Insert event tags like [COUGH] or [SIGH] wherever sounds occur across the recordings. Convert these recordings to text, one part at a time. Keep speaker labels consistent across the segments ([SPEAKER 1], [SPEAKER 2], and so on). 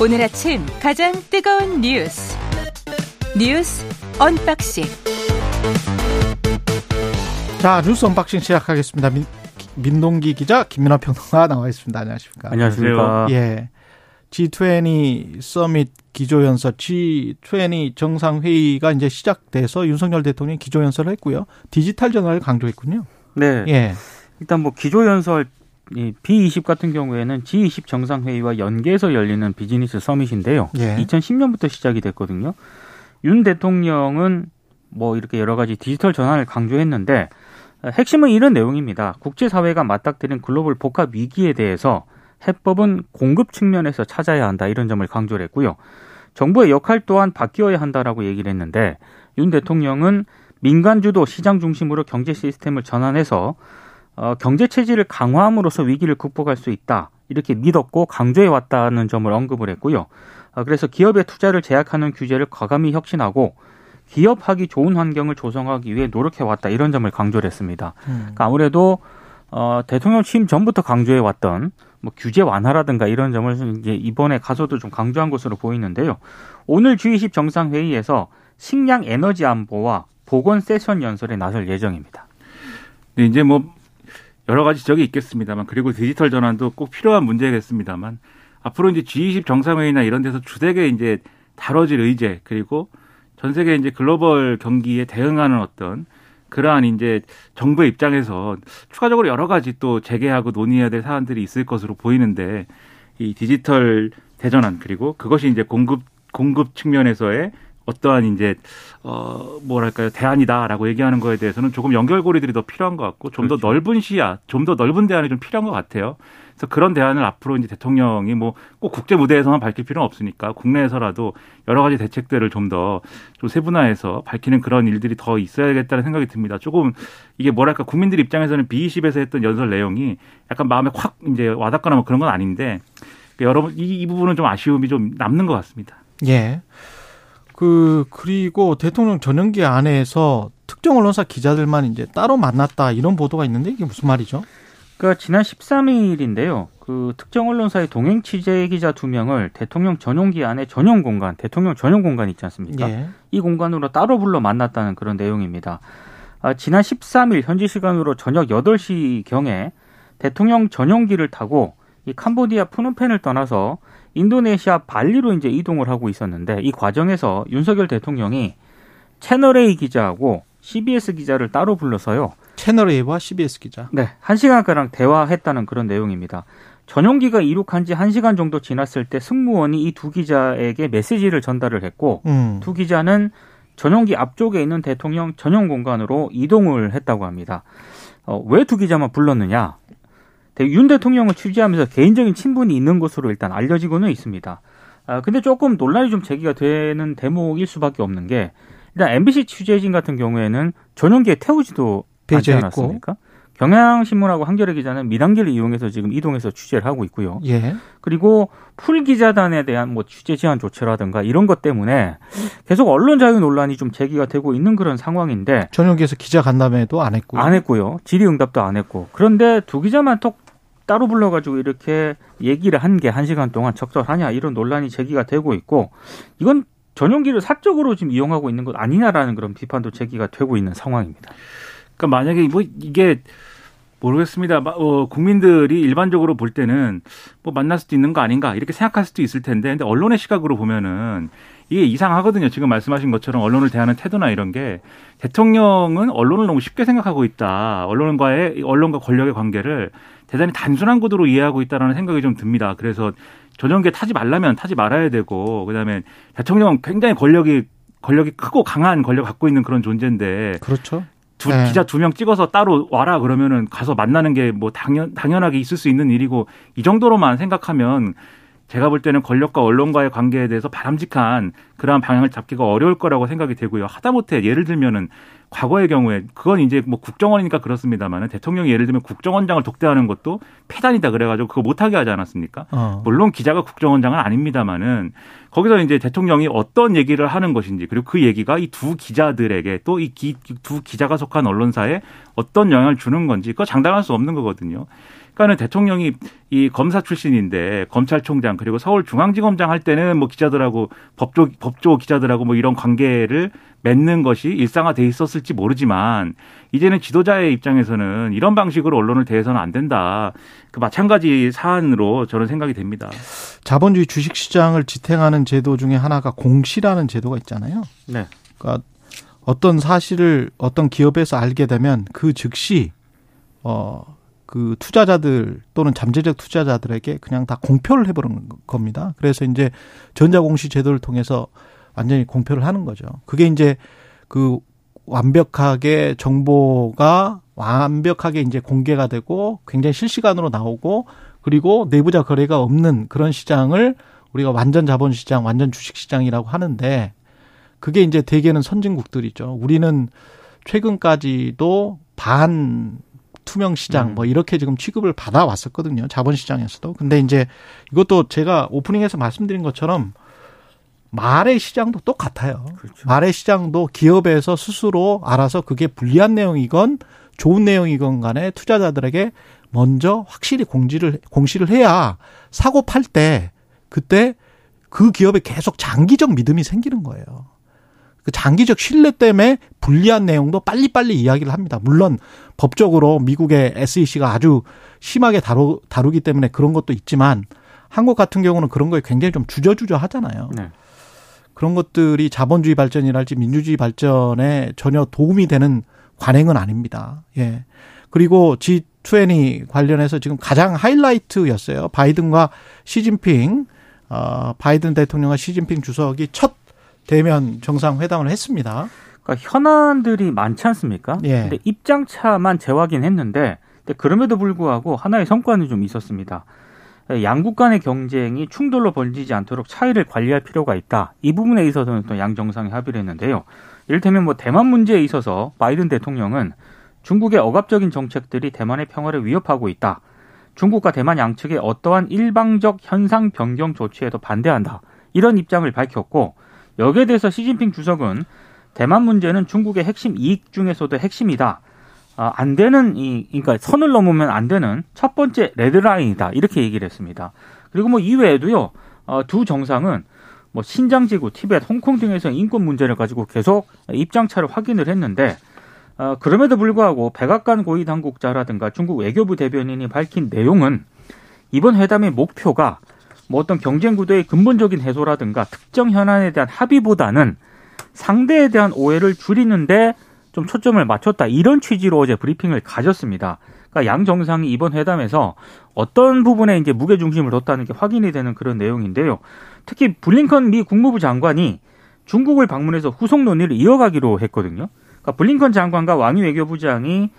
[SPEAKER 1] 오늘 아침 가장 뜨거운 뉴스 뉴스 unboxing
[SPEAKER 2] 자 뉴스 unboxing 시작하겠습니다. 민, 민동기 기자 김민아 평론가 나와 있습니다. 안녕하십니까?
[SPEAKER 3] 안녕하십니까?
[SPEAKER 2] 예. G20 summit 기조연설, G20 정상회의가 이제 시작돼서 윤석열 대통령이 기조연설을 했고요. 디지털 전환을 강조했군요.
[SPEAKER 3] 네.
[SPEAKER 2] 예.
[SPEAKER 3] 일단 뭐 기조연설 이 B20 같은 경우에는 G20 정상회의와 연계해서 열리는 비즈니스 서밋인데요.
[SPEAKER 2] 예.
[SPEAKER 3] 2010년부터 시작이 됐거든요. 윤 대통령은 뭐 이렇게 여러 가지 디지털 전환을 강조했는데 핵심은 이런 내용입니다. 국제사회가 맞닥뜨린 글로벌 복합 위기에 대해서 해법은 공급 측면에서 찾아야 한다 이런 점을 강조를 했고요. 정부의 역할 또한 바뀌어야 한다라고 얘기를 했는데 윤 대통령은 민간 주도 시장 중심으로 경제 시스템을 전환해서 어, 경제 체질을 강화함으로써 위기를 극복할 수 있다 이렇게 믿었고 강조해 왔다는 점을 언급을 했고요. 어, 그래서 기업의 투자를 제약하는 규제를 과감히 혁신하고 기업하기 좋은 환경을 조성하기 위해 노력해 왔다 이런 점을 강조를 했습니다.
[SPEAKER 2] 음.
[SPEAKER 3] 그러니까 아무래도 어, 대통령 취임 전부터 강조해 왔던 뭐 규제 완화라든가 이런 점을 이제 이번에 가서도 좀 강조한 것으로 보이는데요. 오늘 G20 정상회의에서 식량 에너지 안보와 보건 세션 연설에 나설 예정입니다.
[SPEAKER 4] 네, 이제 뭐 여러 가지 지적이 있겠습니다만 그리고 디지털 전환도 꼭 필요한 문제겠습니다만 앞으로 이제 G20 정상회의나 이런 데서 주되게 이제 다뤄질 의제 그리고 전 세계 이제 글로벌 경기에 대응하는 어떤 그러한 이제 정부의 입장에서 추가적으로 여러 가지 또 재개하고 논의해야 될 사안들이 있을 것으로 보이는데 이 디지털 대전환 그리고 그것이 이제 공급 공급 측면에서의 어떠한 이제 어 뭐랄까요 대안이다라고 얘기하는 거에 대해서는 조금 연결고리들이 더 필요한 것 같고 좀더
[SPEAKER 3] 그렇죠.
[SPEAKER 4] 넓은 시야, 좀 더 넓은 대안이 좀 필요한 것 같아요. 그래서 그런 대안을 앞으로 이제 대통령이 뭐 꼭 국제 무대에서만 밝힐 필요는 없으니까 국내에서라도 여러 가지 대책들을 좀 더 좀 세분화해서 밝히는 그런 일들이 더 있어야겠다는 생각이 듭니다. 조금 이게 뭐랄까 국민들 입장에서는 B20에서 했던 연설 내용이 약간 마음에 확 이제 와닿거나 뭐 그런 건 아닌데 여러분 이, 이 부분은 좀 아쉬움이 좀 남는 것 같습니다.
[SPEAKER 2] 예. 그 그리고 대통령 전용기 안에서 특정 언론사 기자들만 이제 따로 만났다 이런 보도가 있는데 이게 무슨 말이죠?
[SPEAKER 3] 그러니까 지난 13일인데요. 그 특정 언론사의 동행 취재 기자 두 명을 대통령 전용기 안에 전용 공간, 대통령 전용 공간 있지 않습니까?
[SPEAKER 2] 예.
[SPEAKER 3] 이 공간으로 따로 불러 만났다는 그런 내용입니다. 아, 지난 13일 현지 시간으로 저녁 8시 경에 대통령 전용기를 타고 이 캄보디아 푸놈펜을 떠나서 인도네시아 발리로 이제 이동을 하고 있었는데 이 과정에서 윤석열 대통령이 채널 A 기자하고 CBS 기자를 따로 불러서요.
[SPEAKER 2] 채널 A와 CBS 기자.
[SPEAKER 3] 네, 한 시간가량 대화했다는 그런 내용입니다. 전용기가 이륙한 지한 시간 정도 지났을 때 승무원이 이 두 기자에게 메시지를 전달을 했고
[SPEAKER 2] 음.
[SPEAKER 3] 두 기자는 전용기 앞쪽에 있는 대통령 전용 공간으로 이동을 했다고 합니다. 어, 왜 두 기자만 불렀느냐? 대- 윤 대통령을 취재하면서 개인적인 친분이 있는 것으로 일단 알려지고는 있습니다. 아, 근데 조금 논란이 좀 제기가 되는 대목일 수밖에 없는 게 일단 MBC 취재진 같은 경우에는 전용기에 태우지도
[SPEAKER 2] 배제했고.
[SPEAKER 3] 않았습니까? 경향신문하고 한겨레 기자는 미랑길을 이용해서 지금 이동해서 취재를 하고 있고요.
[SPEAKER 2] 예.
[SPEAKER 3] 그리고 풀 기자단에 대한 뭐 취재 제한 조치라든가 이런 것 때문에 계속 언론 자유 논란이 좀 제기가 되고 있는 그런 상황인데
[SPEAKER 2] 전용기에서 기자 간담회도 안 했고.
[SPEAKER 3] 안 했고요. 질의응답도 안 했고. 그런데 두 기자만 톡 따로 불러가지고 이렇게 얘기를 한 게 한 시간 동안 적절하냐 이런 논란이 제기가 되고 있고 이건 전용기를 사적으로 지금 이용하고 있는 것 아니냐라는 그런 비판도 제기가 되고 있는 상황입니다.
[SPEAKER 4] 그러니까 만약에 뭐 이게 모르겠습니다. 마- 어, 국민들이 일반적으로 볼 때는 뭐 만날 수도 있는 거 아닌가 이렇게 생각할 수도 있을 텐데, 근데 언론의 시각으로 보면은 이게 이상하거든요. 지금 말씀하신 것처럼 언론을 대하는 태도나 이런 게 대통령은 언론을 너무 쉽게 생각하고 있다. 언론과의 언론과 권력의 관계를 대단히 단순한 구도로 이해하고 있다라는 생각이 좀 듭니다. 그래서 전용기에 타지 말라면 타지 말아야 되고, 그다음에 대통령은 굉장히 권력이 권력이 크고 강한 권력 을 갖고 있는 그런 존재인데
[SPEAKER 2] 그렇죠.
[SPEAKER 4] 두,
[SPEAKER 2] 네.
[SPEAKER 4] 기자 두 명 찍어서 따로 와라 그러면은 가서 만나는 게 뭐 당연 당연하게 있을 수 있는 일이고 이 정도로만 생각하면 제가 볼 때는 권력과 언론과의 관계에 대해서 바람직한 그러한 방향을 잡기가 어려울 거라고 생각이 되고요. 하다못해 예를 들면은 과거의 경우에 그건 이제 뭐 국정원이니까 그렇습니다만은 대통령이 예를 들면 국정원장을 독대하는 것도 폐단이다 그래가지고 그거 못하게 하지 않았습니까?
[SPEAKER 2] 어.
[SPEAKER 4] 물론 기자가 국정원장은 아닙니다만은 거기서 이제 대통령이 어떤 얘기를 하는 것인지 그리고 그 얘기가 이 두 기자들에게 또 이 두 기자가 속한 언론사에 어떤 영향을 주는 건지 그거 장담할 수 없는 거거든요. 그러니까는 대통령이 이 검사 출신인데 검찰총장 그리고 서울중앙지검장 할 때는 뭐 기자들하고 법조 법조 기자들하고 뭐 이런 관계를 맺는 것이 일상화돼 있었을지 모르지만 이제는 지도자의 입장에서는 이런 방식으로 언론을 대해서는 안 된다. 그 마찬가지 사안으로 저는 생각이 됩니다.
[SPEAKER 2] 자본주의 주식시장을 지탱하는 제도 중에 하나가 공시라는 제도가 있잖아요.
[SPEAKER 3] 네.
[SPEAKER 2] 그러니까 어떤 사실을 어떤 기업에서 알게 되면 그 즉시 어 그 투자자들 또는 잠재적 투자자들에게 그냥 다 공표를 해버리는 겁니다. 그래서 이제 전자공시 제도를 통해서 완전히 공표를 하는 거죠. 그게 이제 그 완벽하게 정보가 완벽하게 이제 공개가 되고 굉장히 실시간으로 나오고 그리고 내부자 거래가 없는 그런 시장을 우리가 완전 자본 시장, 완전 주식 시장이라고 하는데 그게 이제 대개는 선진국들이죠. 우리는 최근까지도 반 투명 시장
[SPEAKER 3] 음.
[SPEAKER 2] 뭐 이렇게 지금 취급을 받아 왔었거든요. 자본 시장에서도. 근데 이제 이것도 제가 오프닝에서 말씀드린 것처럼 말의 시장도 똑같아요.
[SPEAKER 3] 그렇죠.
[SPEAKER 2] 말의 시장도 기업에서 스스로 알아서 그게 불리한 내용이건 좋은 내용이건 간에 투자자들에게 먼저 확실히 공지를 공시를 해야 사고 팔 때 그때 그 기업에 계속 장기적 믿음이 생기는 거예요. 그 장기적 신뢰 때문에 불리한 내용도 빨리빨리 이야기를 합니다. 물론 법적으로 미국의 SEC가 아주 심하게 다루, 다루기 때문에 그런 것도 있지만 한국 같은 경우는 그런 거에 굉장히 좀 주저주저 하잖아요.
[SPEAKER 3] 네.
[SPEAKER 2] 그런 것들이 자본주의 발전이랄지 민주주의 발전에 전혀 도움이 되는 관행은 아닙니다. 예. 그리고 G20 관련해서 지금 가장 하이라이트였어요. 바이든과 시진핑, 어, 바이든 대통령과 시진핑 주석이 첫 대면 정상회담을 했습니다.
[SPEAKER 3] 그러니까 현안들이 많지 않습니까?
[SPEAKER 2] 예.
[SPEAKER 3] 근데 입장차만 재확인했는데 근데 그럼에도 불구하고 하나의 성과는 좀 있었습니다. 양국 간의 경쟁이 충돌로 번지지 않도록 차이를 관리할 필요가 있다. 이 부분에 있어서는 또 양 정상이 합의를 했는데요. 이를테면 뭐 대만 문제에 있어서 바이든 대통령은 중국의 억압적인 정책들이 대만의 평화를 위협하고 있다. 중국과 대만 양측의 어떠한 일방적 현상 변경 조치에도 반대한다. 이런 입장을 밝혔고 여기에 대해서 시진핑 주석은 대만 문제는 중국의 핵심 이익 중에서도 핵심이다. 아, 안 되는 이 그러니까 선을 넘으면 안 되는 첫 번째 레드라인이다. 이렇게 얘기를 했습니다. 그리고 뭐 이외에도요. 어, 두 정상은 뭐 신장 지구, 티벳, 홍콩 등에서 인권 문제를 가지고 계속 입장차를 확인을 했는데 어, 그럼에도 불구하고 백악관 고위 당국자라든가 중국 외교부 대변인이 밝힌 내용은 이번 회담의 목표가 뭐 어떤 경쟁 구도의 근본적인 해소라든가 특정 현안에 대한 합의보다는 상대에 대한 오해를 줄이는데 좀 초점을 맞췄다 이런 취지로 어제 브리핑을 가졌습니다. 그러니까 양 정상이 이번 회담에서 어떤 부분에 이제 무게 중심을 뒀다는 게 확인이 되는 그런 내용인데요. 특히 블링컨 미 국무부 장관이 중국을 방문해서 후속 논의를 이어가기로 했거든요. 그러니까 블링컨 장관과 왕이 외교부장이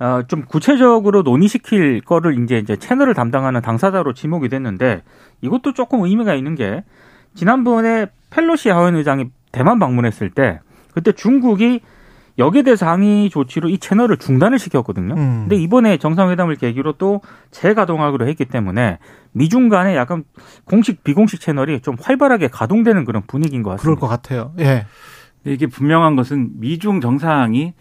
[SPEAKER 3] 어, 좀 구체적으로 논의시킬 거를 이제 이제 채널을 담당하는 당사자로 지목이 됐는데 이것도 조금 의미가 있는 게 지난번에 펠로시 하원 의장이 대만 방문했을 때 그때 중국이 여기에 대해서 항의 조치로 이 채널을 중단을 시켰거든요.
[SPEAKER 2] 음.
[SPEAKER 3] 근데 이번에 정상회담을 계기로 또 재가동하기로 했기 때문에 미중 간에 약간 공식 비공식 채널이 좀 활발하게 가동되는 그런 분위기인 것
[SPEAKER 2] 그럴
[SPEAKER 3] 같습니다.
[SPEAKER 2] 것 같아요. 예.
[SPEAKER 4] 이게 분명한 것은 미중 정상이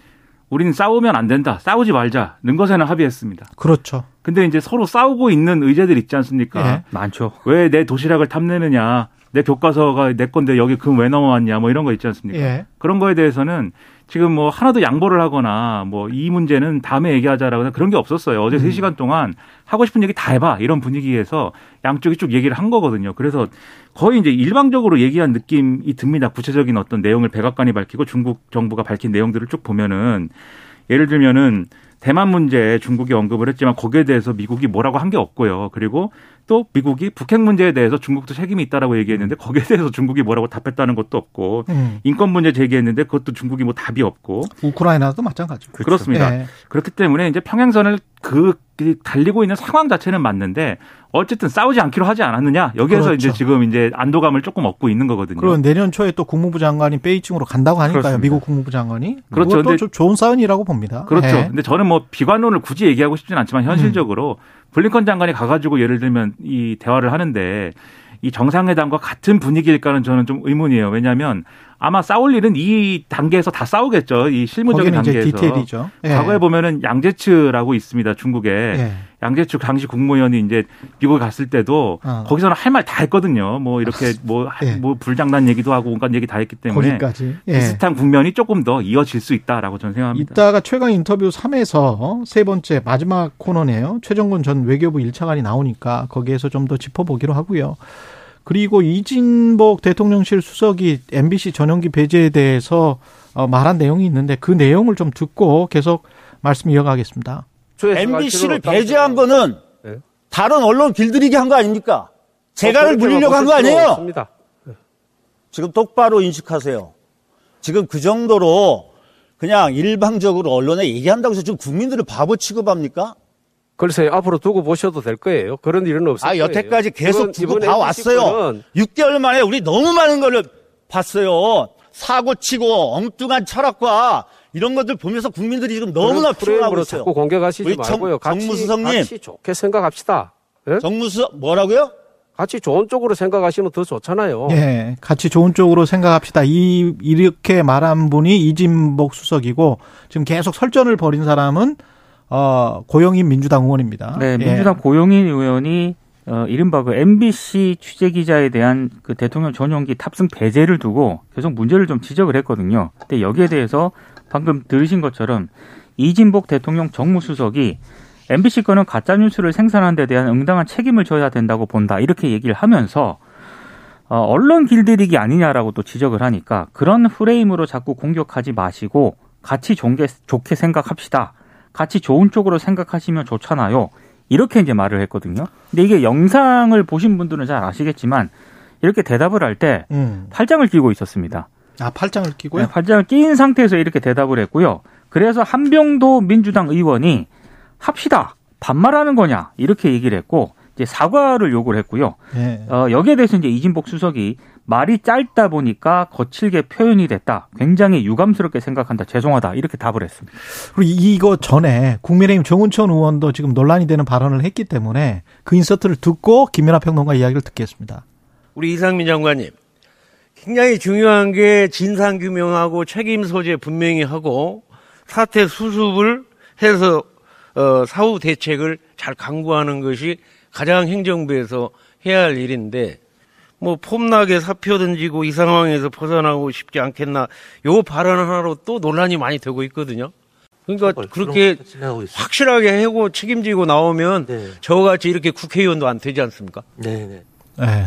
[SPEAKER 4] 우리는 싸우면 안 된다. 싸우지 말자는 것에는 합의했습니다.
[SPEAKER 2] 그렇죠.
[SPEAKER 4] 근데 이제 서로 싸우고 있는 의제들 있지 않습니까?
[SPEAKER 2] 예.
[SPEAKER 3] 많죠.
[SPEAKER 4] 왜 내 도시락을 탐내느냐? 내 교과서가 내 건데 여기 금 왜 넘어왔냐? 뭐 이런 거 있지 않습니까?
[SPEAKER 2] 예.
[SPEAKER 4] 그런 거에 대해서는 지금 뭐 하나도 양보를 하거나 뭐 이 문제는 다음에 얘기하자라거나 그런 게 없었어요. 어제
[SPEAKER 2] 음.
[SPEAKER 4] 세 3시간 동안 하고 싶은 얘기 다 해봐. 이런 분위기에서 양쪽이 쭉 얘기를 한 거거든요. 그래서 거의 이제 일방적으로 얘기한 느낌이 듭니다. 구체적인 어떤 내용을 백악관이 밝히고 중국 정부가 밝힌 내용들을 쭉 보면은 예를 들면은 대만 문제에 중국이 언급을 했지만 거기에 대해서 미국이 뭐라고 한 게 없고요. 그리고 또 미국이 북핵 문제에 대해서 중국도 책임이 있다라고 얘기했는데 거기에 대해서 중국이 뭐라고 답했다는 것도 없고
[SPEAKER 2] 음.
[SPEAKER 4] 인권 문제 제기했는데 그것도 중국이 뭐 답이 없고
[SPEAKER 2] 우크라이나도 마찬가지고.
[SPEAKER 4] 그렇습니다
[SPEAKER 2] 예.
[SPEAKER 4] 그렇기 때문에 이제 평행선을 그그 달리고 있는 상황 자체는 맞는데 어쨌든 싸우지 않기로 하지 않았느냐 여기에서
[SPEAKER 2] 그렇죠.
[SPEAKER 4] 이제 지금 이제 안도감을 조금 얻고 있는 거거든요.
[SPEAKER 2] 그리고 내년 초에 또 국무부 장관이 베이징으로 간다고 하니까요.
[SPEAKER 3] 그렇습니다.
[SPEAKER 2] 미국 국무부 장관이.
[SPEAKER 4] 그렇죠. 근데-
[SPEAKER 2] 좀 좋은 사연이라고 봅니다.
[SPEAKER 4] 그렇죠.
[SPEAKER 2] 예.
[SPEAKER 4] 근데 저는 뭐 비관론을 굳이 얘기하고 싶진 않지만 현실적으로 블링컨 장관이 가가지고 예를 들면 이 대화를 하는데 이 정상회담과 같은 분위기일까는 저는 좀 의문이에요. 왜냐하면 아마 싸울 일은 이 단계에서 다 싸우겠죠. 이 실무적인 단계에서.
[SPEAKER 2] 디테일이죠. 예.
[SPEAKER 4] 과거에 보면은 양제츠라고 있습니다. 중국에.
[SPEAKER 2] 예.
[SPEAKER 4] 양제츠 당시 국무위원이 이제 미국에 갔을 때도
[SPEAKER 2] 어.
[SPEAKER 4] 거기서는 할 말 다 했거든요. 뭐 이렇게 뭐,
[SPEAKER 2] 예.
[SPEAKER 4] 뭐 불장난 얘기도 하고 온갖 얘기 다 했기 때문에
[SPEAKER 2] 거기까지. 예.
[SPEAKER 4] 비슷한 국면이 조금 더 이어질 수 있다라고 저는 생각합니다.
[SPEAKER 2] 이따가 최강 인터뷰 3에서 세 번째 마지막 코너네요. 최정근 전 외교부 1차관이 나오니까 거기에서 좀 더 짚어보기로 하고요. 그리고 이진복 대통령실 수석이 MBC 전용기 배제에 대해서 어, 말한 내용이 있는데 그 내용을 좀 듣고 계속 말씀 이어가겠습니다.
[SPEAKER 5] MBC를 배제한 거는
[SPEAKER 6] 네.
[SPEAKER 5] 다른 언론 길들이게 한거 아닙니까? 재갈을 물리려고 한 거 아니에요?
[SPEAKER 6] 없습니다.
[SPEAKER 5] 지금 똑바로 인식하세요. 지금 그 정도로 그냥 일방적으로 언론에 얘기한다고 해서 지금 국민들을 바보 취급합니까?
[SPEAKER 6] 글쎄요, 앞으로 두고 보셔도 될 거예요. 그런 일은 없을
[SPEAKER 5] 아,
[SPEAKER 6] 거예요.
[SPEAKER 5] 여태까지 계속 두고 봐왔어요.
[SPEAKER 6] MBC 거는
[SPEAKER 5] 6개월 만에 우리 너무 많은 걸 봤어요. 사고 치고 엉뚱한 철학과 이런 것들 보면서 국민들이 지금 너무나 피곤하고 있어요.
[SPEAKER 6] 자꾸 공격하시지
[SPEAKER 5] 우리 정-
[SPEAKER 6] 말고요. 같이,
[SPEAKER 5] 정무수석님.
[SPEAKER 6] 같이 좋게 생각합시다. 예?
[SPEAKER 5] 정무수 뭐라고요?
[SPEAKER 6] 같이 좋은 쪽으로 생각하시면 더 좋잖아요.
[SPEAKER 2] 예, 같이 좋은 쪽으로 생각합시다. 이 이렇게 말한 분이 이진복 수석이고 지금 계속 설전을 벌인 사람은 어, 고영인 민주당 의원입니다.
[SPEAKER 3] 네,
[SPEAKER 2] 예.
[SPEAKER 3] 민주당 고용인 의원이 어, 이른바 그 MBC 취재 기자에 대한 그 대통령 전용기 탑승 배제를 두고 계속 문제를 좀 지적을 했거든요. 근데 여기에 대해서 방금 들으신 것처럼 이진복 대통령 정무수석이 MBC 거는 가짜 뉴스를 생산하는 데 대한 응당한 책임을 져야 된다고 본다. 이렇게 얘기를 하면서 어, 언론 길들이기 아니냐라고 또 지적을 하니까 그런 프레임으로 자꾸 공격하지 마시고 같이 좋게, 좋게 생각합시다. 같이 좋은 쪽으로 생각하시면 좋잖아요. 이렇게 이제 말을 했거든요. 근데 이게 영상을 보신 분들은 잘 아시겠지만 이렇게 대답을 할때
[SPEAKER 2] 음.
[SPEAKER 3] 팔짱을 끼고 있었습니다.
[SPEAKER 2] 아, 팔짱을 끼고요?
[SPEAKER 3] 네, 팔짱을 낀 상태에서 이렇게 대답을 했고요. 그래서 한병도 민주당 의원이 합시다. 반말하는 거냐 이렇게 얘기를 했고 이제 사과를 요구를 했고요.
[SPEAKER 2] 예.
[SPEAKER 3] 어, 여기에 대해서 이제 이진복 수석이 말이 짧다 보니까 거칠게 표현이 됐다. 굉장히 유감스럽게 생각한다. 죄송하다. 이렇게 답을 했습니다.
[SPEAKER 2] 그리고 이거 전에 국민의힘 정운천 의원도 지금 논란이 되는 발언을 했기 때문에 그 인서트를 듣고 김연아 평론가 이야기를 듣겠습니다.
[SPEAKER 7] 우리 이상민 장관님, 굉장히 중요한 게 진상 규명하고 책임 소재 분명히 하고 사태 수습을 해서 어, 사후 대책을 잘 강구하는 것이 가장 행정부에서 해야 할 일인데 뭐 폼나게 사표 던지고 이 상황에서 벗어나고 싶지 않겠나 요 발언 하나로 또 논란이 많이 되고 있거든요. 그러니까 그렇게 확실하게 하고 책임지고 나오면
[SPEAKER 6] 네.
[SPEAKER 7] 저같이 이렇게 국회의원도 안 되지 않습니까?
[SPEAKER 6] 네, 네.
[SPEAKER 2] 예.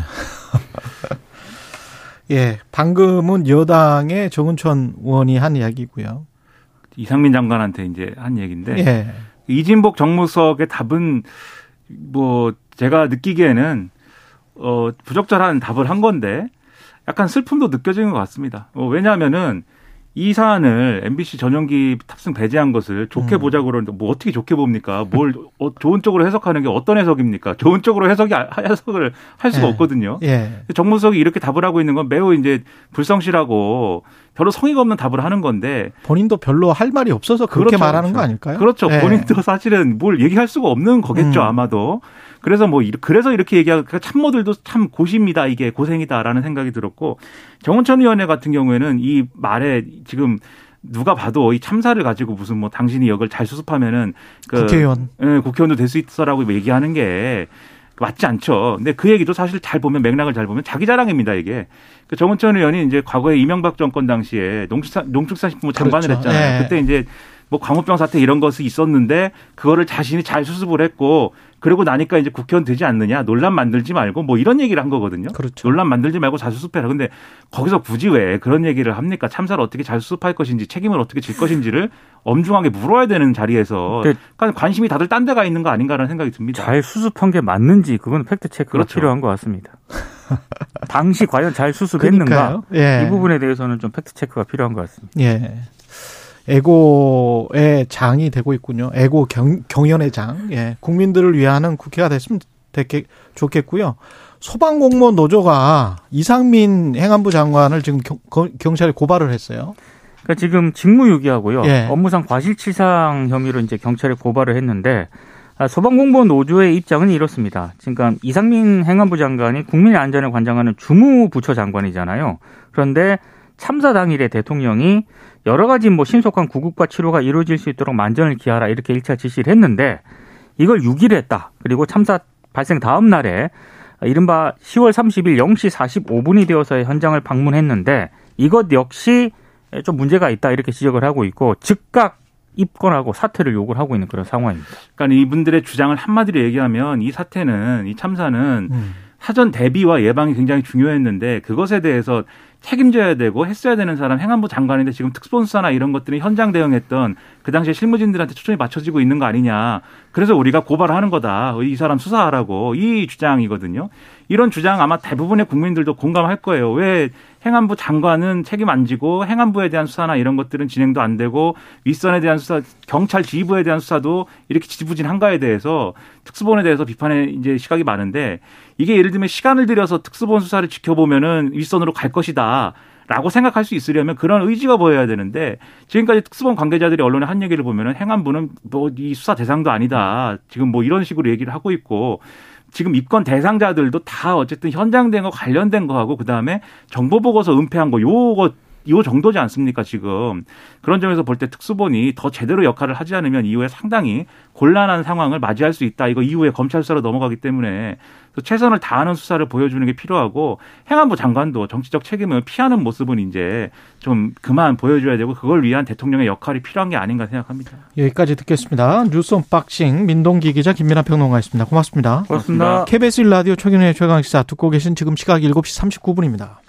[SPEAKER 2] [LAUGHS] 예, 방금은 여당의 정운천 의원이 한 이야기고요.
[SPEAKER 4] 이상민 장관한테 이제 한 얘기인데
[SPEAKER 2] 예.
[SPEAKER 4] 이진복 정무석의 답은 뭐 제가 느끼기에는 어 부적절한 답을 한 건데 약간 슬픔도 느껴지는 것 같습니다. 어, 왜냐하면은 이 사안을 MBC 전용기 탑승 배제한 것을 좋게
[SPEAKER 2] 음.
[SPEAKER 4] 보자고 그러는데 뭐 어떻게 좋게 봅니까? 뭘 어, 좋은 쪽으로 해석하는 게 어떤 해석입니까? 좋은 쪽으로 해석이 아- 해석을 할 수가
[SPEAKER 2] 예.
[SPEAKER 4] 없거든요.
[SPEAKER 2] 예.
[SPEAKER 4] 정무석이 이렇게 답을 하고 있는 건 매우 이제 불성실하고 별로 성의가 없는 답을 하는 건데
[SPEAKER 2] 본인도 별로 할 말이 없어서 그렇게
[SPEAKER 4] 그렇죠,
[SPEAKER 2] 말하는 거
[SPEAKER 4] 그렇죠.
[SPEAKER 2] 아닐까요?
[SPEAKER 4] 그렇죠.
[SPEAKER 2] 예.
[SPEAKER 4] 본인도 사실은 뭘 얘기할 수가 없는 거겠죠,
[SPEAKER 2] 음.
[SPEAKER 4] 아마도. 그래서 뭐, 이- 그래서 이렇게 얘기하고, 그러니까 참모들도 참 고십니다, 이게 고생이다라는 생각이 들었고, 정원천 위원회 같은 경우에는 이 말에 지금 누가 봐도 이 참사를 가지고 무슨 뭐 당신이 역을 잘 수습하면은 그
[SPEAKER 2] 국회의원.
[SPEAKER 4] 예, 국회의원도 될 수 있어라고 얘기하는 게 맞지 않죠. 근데 그 얘기도 사실 잘 보면 맥락을 잘 보면 자기 자랑입니다 이게. 그 정은천 의원이 이제 과거에 이명박 정권 당시에 농축산 농축산식품 장관을
[SPEAKER 2] 그렇죠.
[SPEAKER 4] 했잖아요.
[SPEAKER 2] 예.
[SPEAKER 4] 그때 이제 뭐 광우병 사태 이런 것이 있었는데 그거를 자신이 잘 수습을 했고 그러고 나니까 이제 국회의원 되지 않느냐 논란 만들지 말고 뭐 이런 얘기를 한 거거든요.
[SPEAKER 2] 그렇죠.
[SPEAKER 4] 논란 만들지 말고 잘 수습해라. 근데 거기서 굳이 왜 그런 얘기를 합니까? 참사를 어떻게 잘 수습할 것인지 책임을 어떻게 질 것인지를 [LAUGHS] 엄중하게 물어야 되는 자리에서 그러니까 관심이 다들 딴 데가 있는 거 아닌가라는 생각이 듭니다.
[SPEAKER 3] 잘 수습한 게 맞는지 그건 팩트 체크가
[SPEAKER 4] 그렇죠.
[SPEAKER 3] 필요한 것 같습니다. [LAUGHS] 당시 과연 잘 수습했는가.
[SPEAKER 2] 예.
[SPEAKER 3] 이 부분에 대해서는 좀 팩트 체크가 필요한 것 같습니다.
[SPEAKER 2] 예. 애고의 장이 되고 있군요. 애고 경, 경연의 장. 예. 국민들을 위하는 국회가 됐으면 됐겠, 좋겠고요. 소방공무원 노조가 이상민 행안부 장관을 지금 경, 경찰에 고발을 했어요.
[SPEAKER 3] 그러니까 지금 직무유기하고요.
[SPEAKER 2] 예.
[SPEAKER 3] 업무상 과실치상 혐의로 이제 경찰에 고발을 했는데 아, 소방공무원 노조의 입장은 이렇습니다. 그러니까 이상민 행안부 장관이 국민의 안전을 관장하는 주무부처 장관이잖아요. 그런데 참사 당일에 대통령이 여러 가지 뭐 신속한 구급과 치료가 이루어질 수 있도록 만전을 기하라 이렇게 일차 지시를 했는데 이걸 6일 했다. 그리고 참사 발생 다음 날에 이른바 10월 30일 0시 45분이 되어서 현장을 방문했는데 이것 역시 좀 문제가 있다 이렇게 지적을 하고 있고 즉각 입건하고 사퇴를 요구를 하고 있는 그런 상황입니다.
[SPEAKER 4] 그러니까 이분들의 주장을 한마디로 얘기하면 이 사태는 이 참사는
[SPEAKER 2] 음.
[SPEAKER 4] 사전 대비와 예방이 굉장히 중요했는데 그것에 대해서 책임져야 되고 했어야 되는 사람 행안부 장관인데 지금 특수본수사나 이런 것들이 현장 대응했던 그 당시에 실무진들한테 초점이 맞춰지고 있는 거 아니냐. 그래서 우리가 고발하는 거다. 이 사람 수사하라고 이 주장이거든요. 이런 주장 아마 대부분의 국민들도 공감할 거예요. 왜 행안부 장관은 책임 안 지고 행안부에 대한 수사나 이런 것들은 진행도 안 되고 윗선에 대한 수사, 경찰 지휘부에 대한 수사도 이렇게 지지부진한가에 대해서 특수본에 대해서 비판의 이제 시각이 많은데 이게 예를 들면 시간을 들여서 특수본 수사를 지켜보면은 윗선으로 갈 것이다. 라고 생각할 수 있으려면 그런 의지가 보여야 되는데 지금까지 특수본 관계자들이 언론에 한 얘기를 보면은 행안부는 뭐 이 수사 대상도 아니다. 지금 뭐 이런 식으로 얘기를 하고 있고 지금 입건 대상자들도 다 어쨌든 현장 된거 관련된 거하고 그다음에 정보 보고서 은폐한 거 요거 요 정도지 않습니까 지금 그런 점에서 볼 때 특수본이 더 제대로 역할을 하지 않으면 이후에 상당히 곤란한 상황을 맞이할 수 있다 이거 이후에 검찰 수사로 넘어가기 때문에 최선을 다하는 수사를 보여주는 게 필요하고 행안부 장관도 정치적 책임을 피하는 모습은 이제 좀 그만 보여줘야 되고 그걸 위한 대통령의 역할이 필요한 게 아닌가 생각합니다.
[SPEAKER 2] 여기까지 듣겠습니다. 뉴스 unboxing 민동기 기자 김민아 평론가였습니다. 고맙습니다.
[SPEAKER 3] 고맙습니다.
[SPEAKER 2] KBS 1라디오 최경영의 최강시사 듣고 계신 지금 시각 7시 39분입니다.